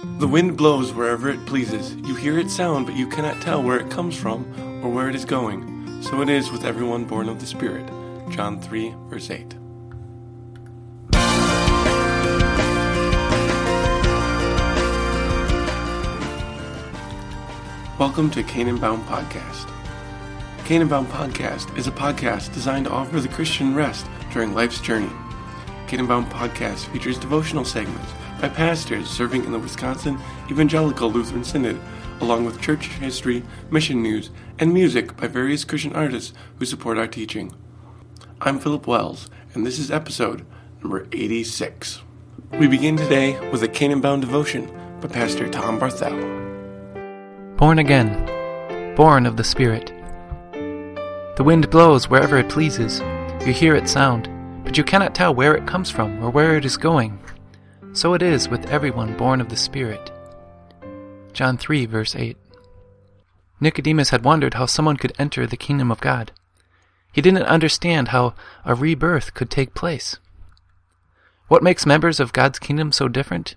The wind blows wherever it pleases. You hear its sound, but you cannot tell where it comes from or where it is going. So it is with everyone born of the Spirit. John 3, verse 8. Welcome to Canaan Bound Podcast. Canaan Bound Podcast is a podcast designed to offer the Christian rest during life's journey. Canaan Bound Podcast features devotional segments by pastors serving in the Wisconsin Evangelical Lutheran Synod, along with church history, mission news, and music by various Christian artists who support our teaching. I'm Philip Wells, and this is episode number 86. We begin today with a Canaan Bound devotion by Pastor Tom Barthel. Born again, born of the Spirit. The wind blows wherever it pleases. You hear its sound, but you cannot tell where it comes from or where it is going. So it is with everyone born of the Spirit. John 3, verse 8. Nicodemus had wondered how someone could enter the kingdom of God. He didn't understand how a rebirth could take place. What makes members of God's kingdom so different?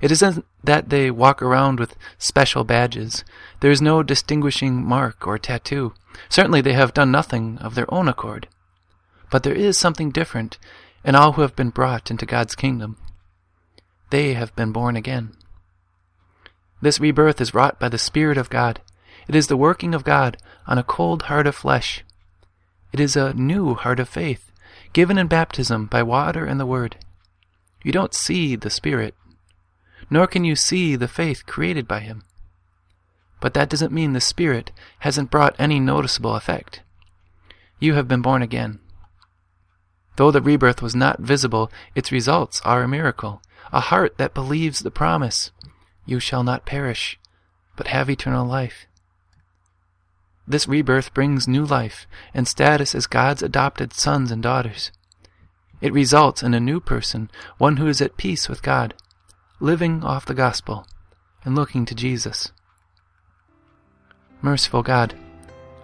It isn't that they walk around with special badges. There is no distinguishing mark or tattoo. Certainly they have done nothing of their own accord. But there is something different in all who have been brought into God's kingdom. They have been born again. This rebirth is wrought by the Spirit of God. It is the working of God on a cold heart of flesh. It is a new heart of faith, given in baptism by water and the Word. You don't see the Spirit, nor can you see the faith created by Him. But that doesn't mean the Spirit hasn't brought any noticeable effect. You have been born again. Though the rebirth was not visible, its results are a miracle, a heart that believes the promise, You shall not perish, but have eternal life. This rebirth brings new life and status as God's adopted sons and daughters. It results in a new person, one who is at peace with God, living off the gospel and looking to Jesus. Merciful God,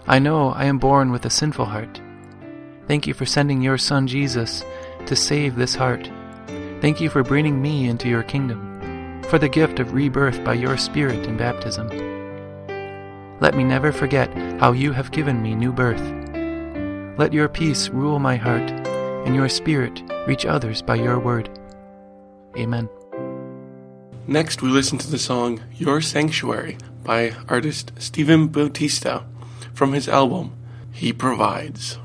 I know I am born with a sinful heart. Thank you for sending your Son Jesus to save this heart. Thank you for bringing me into your kingdom, for the gift of rebirth by your Spirit in baptism. Let me never forget how you have given me new birth. Let your peace rule my heart, and your Spirit reach others by your word. Amen. Next, we listen to the song Your Sanctuary by artist Stephen Bautista from his album He Provides.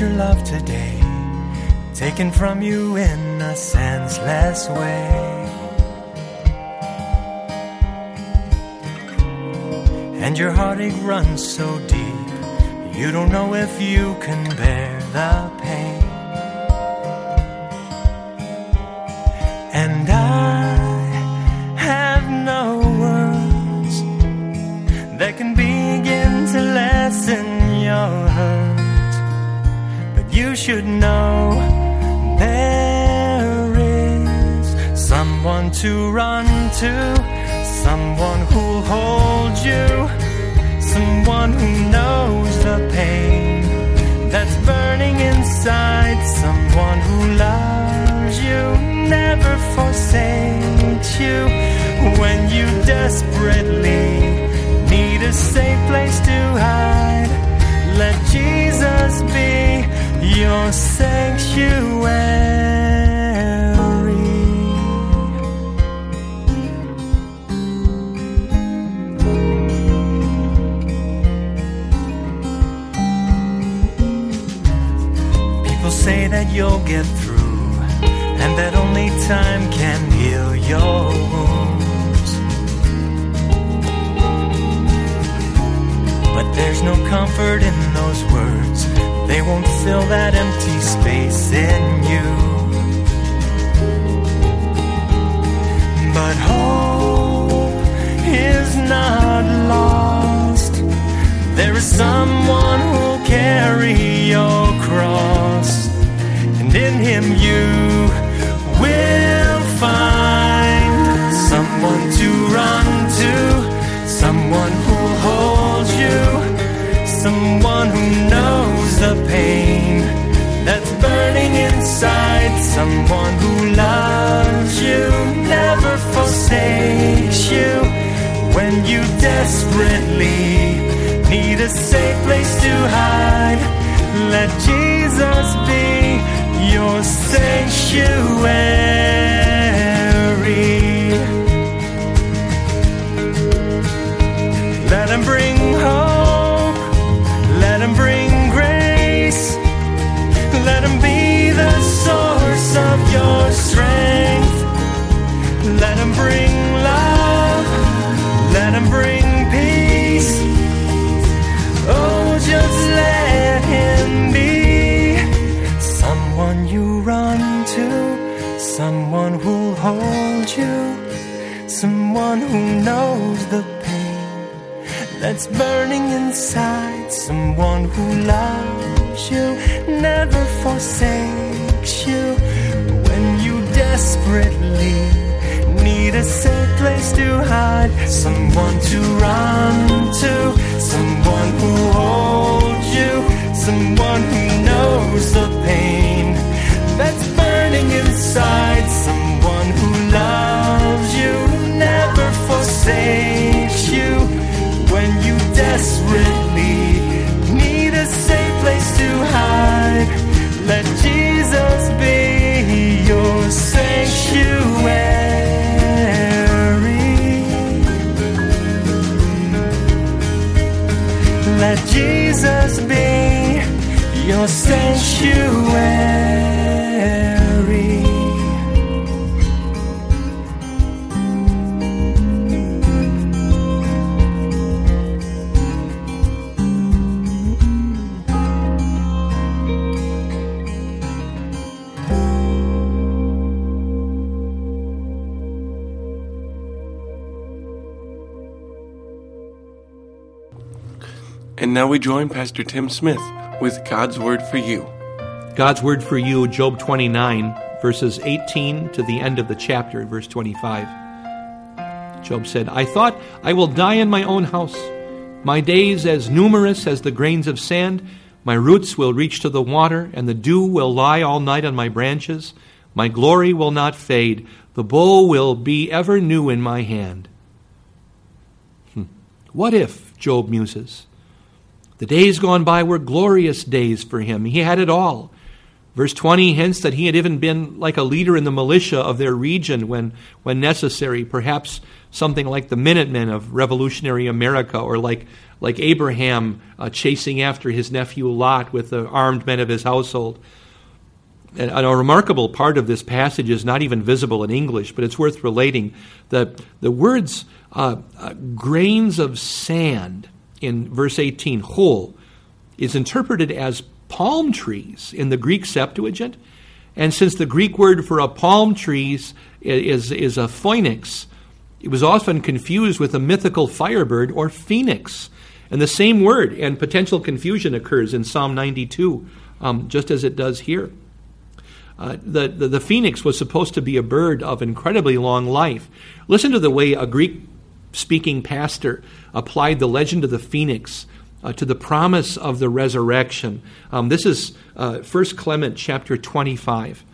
Your love today, taken from you in a senseless way. And your heartache runs so deep, you don't know if you can bear the pain. Should know there is someone to run to, someone who'll hold you, someone who knows the pain that's burning inside, someone who loves you, never forsakes you. When you desperately him, you will find someone to run to, someone who holds you, someone who knows the pain that's burning inside, someone who loves you, never forsakes you when you desperately need a safe place to hide. Let Jesus someone who knows the pain that's burning inside, someone who loves you, never forsakes you. When you desperately need a safe place to hide, someone to run to, someone who holds you, someone who knows the pain that's burning inside, someone who loves you, forsakes you when you desperately need a safe place to hide. Let Jesus be your sanctuary. Let Jesus be your sanctuary. And now we join Pastor Tim Smith with God's Word for You. God's word for you, Job 29, verses 18 to the end of the chapter, verse 25. Job said, I thought I will die in my own house, my days as numerous as the grains of sand. My roots will reach to the water, and the dew will lie all night on my branches. My glory will not fade. The bow will be ever new in my hand. Hmm. What if, Job muses, the days gone by were glorious days for him? He had it all. Verse 20 hints that he had even been like a leader in the militia of their region when, when necessary, perhaps something like the Minutemen of revolutionary America, or like, like Abraham uh, chasing after his nephew Lot with the armed men of his household. And a remarkable part of this passage is not even visible in English, but it's worth relating. The, the words uh, uh, grains of sand in verse 18, whole, is interpreted as palm trees in the Greek Septuagint. And since the Greek word for a palm trees is, is a phoenix, it was often confused with a mythical firebird or phoenix. And the same word and potential confusion occurs in Psalm 92, um, just as it does here. Uh, the, the, the phoenix was supposed to be a bird of incredibly long life. Listen to the way a Greek speaking pastor applied the legend of the phoenix uh, to the promise of the resurrection. Um, this is uh, 1 Clement chapter 25.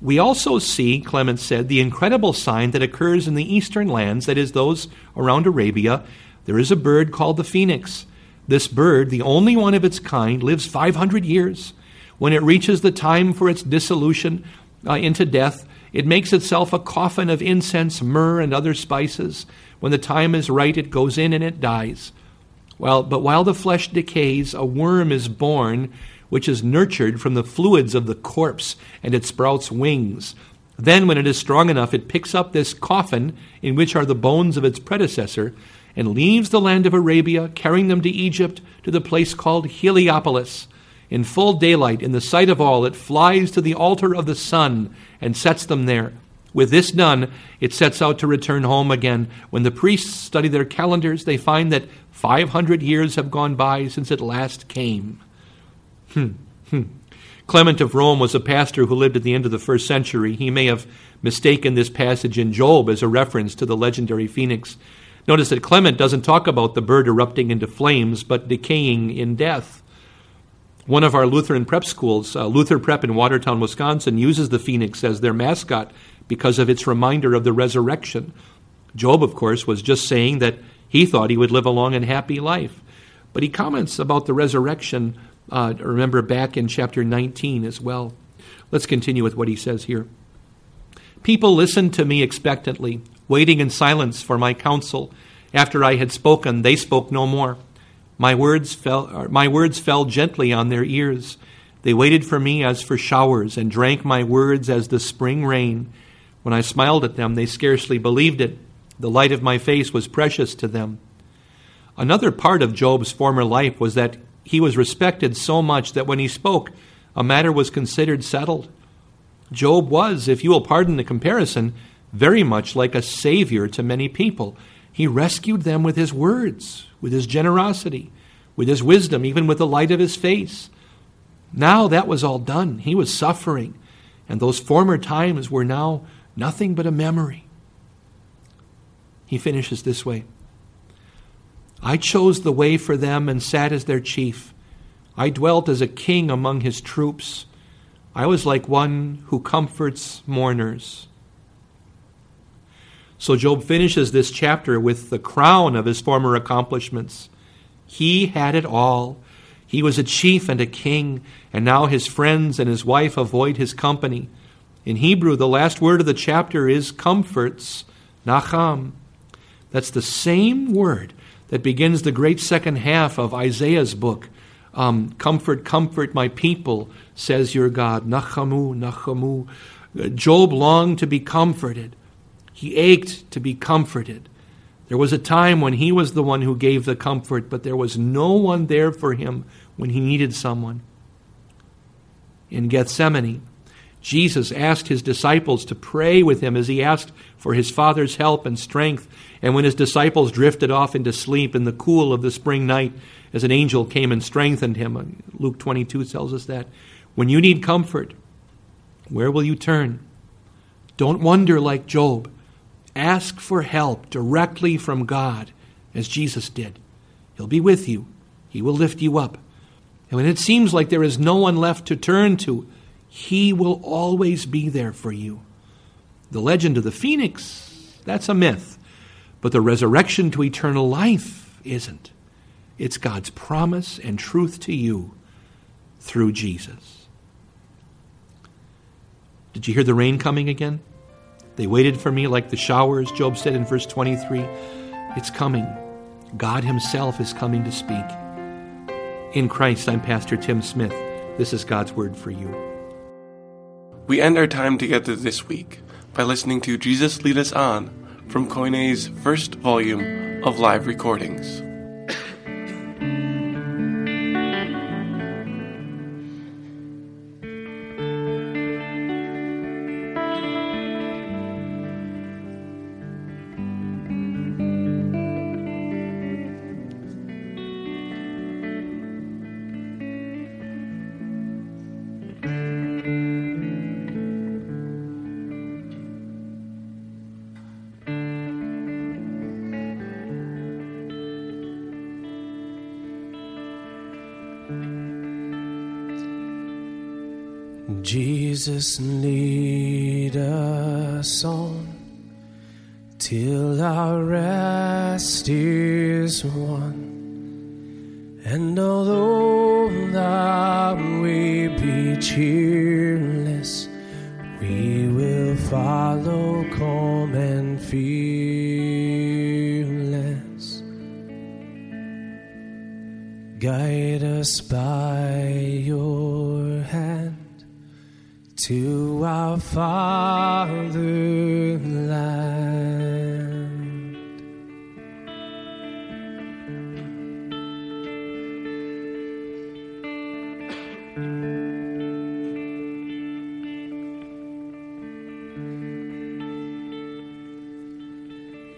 We also see, Clement said, the incredible sign that occurs in the eastern lands, that is, those around Arabia. There is a bird called the phoenix. This bird, the only one of its kind, lives 500 years. When it reaches the time for its dissolution uh, into death, it makes itself a coffin of incense, myrrh, and other spices. When the time is right, it goes in and it dies. Well, but while the flesh decays, a worm is born, which is nurtured from the fluids of the corpse, and it sprouts wings. Then, when it is strong enough, it picks up this coffin in which are the bones of its predecessor, and leaves the land of Arabia, carrying them to Egypt, to the place called Heliopolis. In full daylight, in the sight of all, it flies to the altar of the sun and sets them there. With this done, it sets out to return home again. When the priests study their calendars, they find that 500 years have gone by since it last came. Hmm. Hmm. Clement of Rome was a pastor who lived at the end of the first century. He may have mistaken this passage in Job as a reference to the legendary phoenix. Notice that Clement doesn't talk about the bird erupting into flames, but decaying in death. One of our Lutheran prep schools, uh, Luther Prep in Watertown, Wisconsin, uses the phoenix as their mascot because of its reminder of the resurrection. Job, of course, was just saying that he thought he would live a long and happy life. But he comments about the resurrection, uh, remember, back in chapter 19 as well. Let's continue with what he says here. People listened to me expectantly, waiting in silence for my counsel. After I had spoken, they spoke no more. My words fell, my words fell gently on their ears. They waited for me as for showers and drank my words as the spring rain. When I smiled at them, they scarcely believed it. The light of my face was precious to them. Another part of Job's former life was that he was respected so much that when he spoke, a matter was considered settled. Job was, if you will pardon the comparison, very much like a savior to many people. He rescued them with his words, with his generosity, with his wisdom, even with the light of his face. Now that was all done. He was suffering, and those former times were now nothing but a memory. He finishes this way I chose the way for them and sat as their chief. I dwelt as a king among his troops. I was like one who comforts mourners. So Job finishes this chapter with the crown of his former accomplishments. He had it all. He was a chief and a king, and now his friends and his wife avoid his company. In Hebrew, the last word of the chapter is comforts, nacham. That's the same word that begins the great second half of Isaiah's book. Um, comfort, comfort my people, says your God. Nachamu, nachamu. Job longed to be comforted. He ached to be comforted. There was a time when he was the one who gave the comfort, but there was no one there for him when he needed someone. In Gethsemane, Jesus asked his disciples to pray with him as he asked for his Father's help and strength. And when his disciples drifted off into sleep in the cool of the spring night, as an angel came and strengthened him, Luke 22 tells us that. When you need comfort, where will you turn? Don't wonder like Job. Ask for help directly from God, as Jesus did. He'll be with you, He will lift you up. And when it seems like there is no one left to turn to, He will always be there for you. The legend of the phoenix, that's a myth. But the resurrection to eternal life isn't. It's God's promise and truth to you through Jesus. Did you hear the rain coming again? They waited for me like the showers, Job said in verse 23. It's coming. God Himself is coming to speak. In Christ, I'm Pastor Tim Smith. This is God's Word for you. We end our time together this week by listening to Jesus Lead Us On from Koine's first volume of live recordings. Jesus, lead us on till our rest is won. And although that we be cheerless, we will follow calm and fearless. Guide us by your to our fatherland.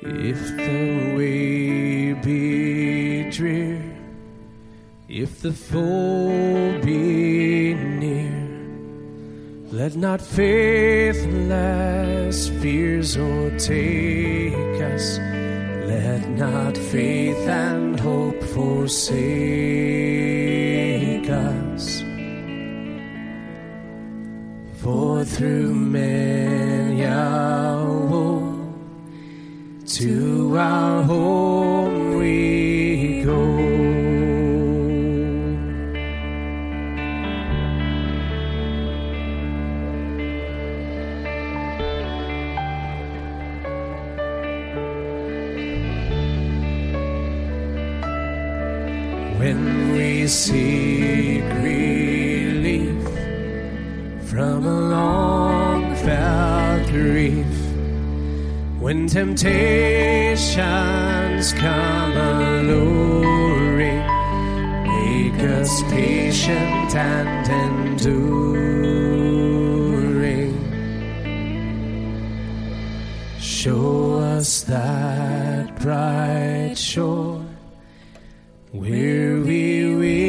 If the way be drear, if the foe Let not faithless fears o'ertake us. Let not faith and hope forsake us. For through many a woe to our hope show us that bright shore where we will.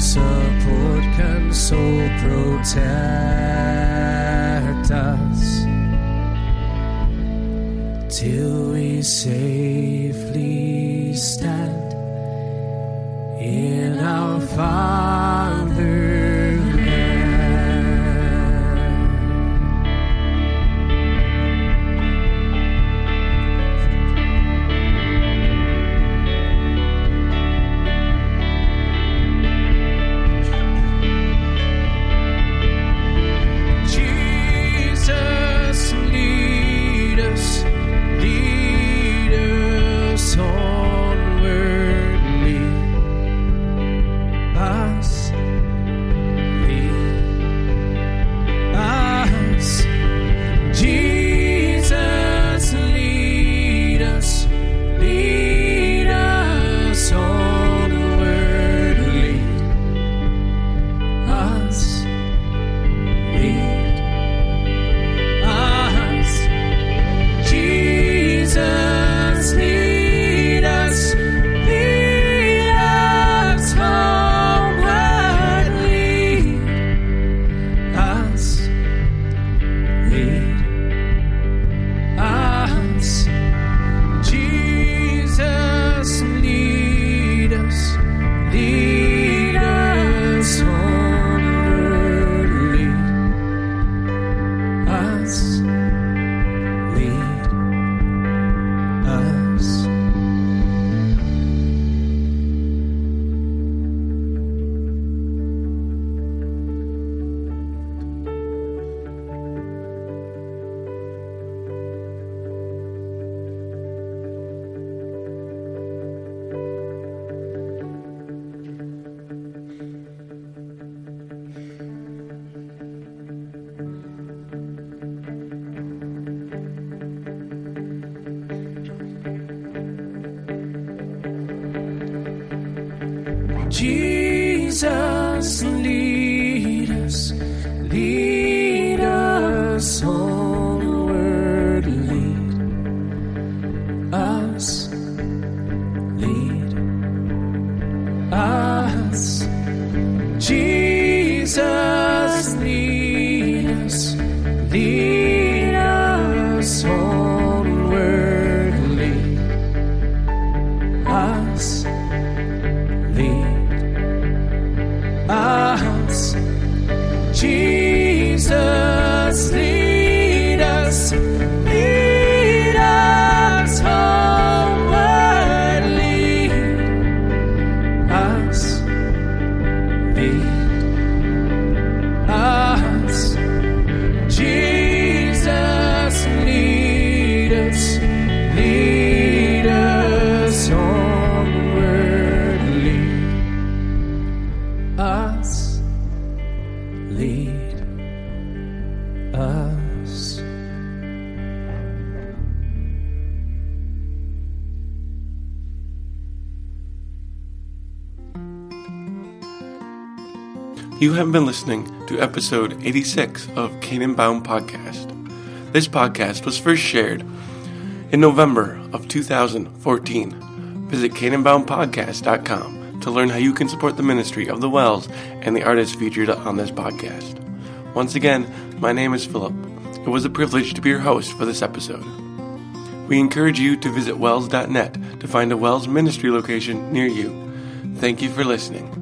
support, console, protect us till we safely stand in our Father's. Jesus. us. You have been listening to episode 86 of Canaan Bound Podcast. This podcast was first shared in November of 2014. Visit CanaanboundPodcast.com to learn how you can support the ministry of the WELS and the artists featured on this podcast. Once again, my name is Philip. It was a privilege to be your host for this episode. We encourage you to visit wels.net to find a WELS ministry location near you. Thank you for listening.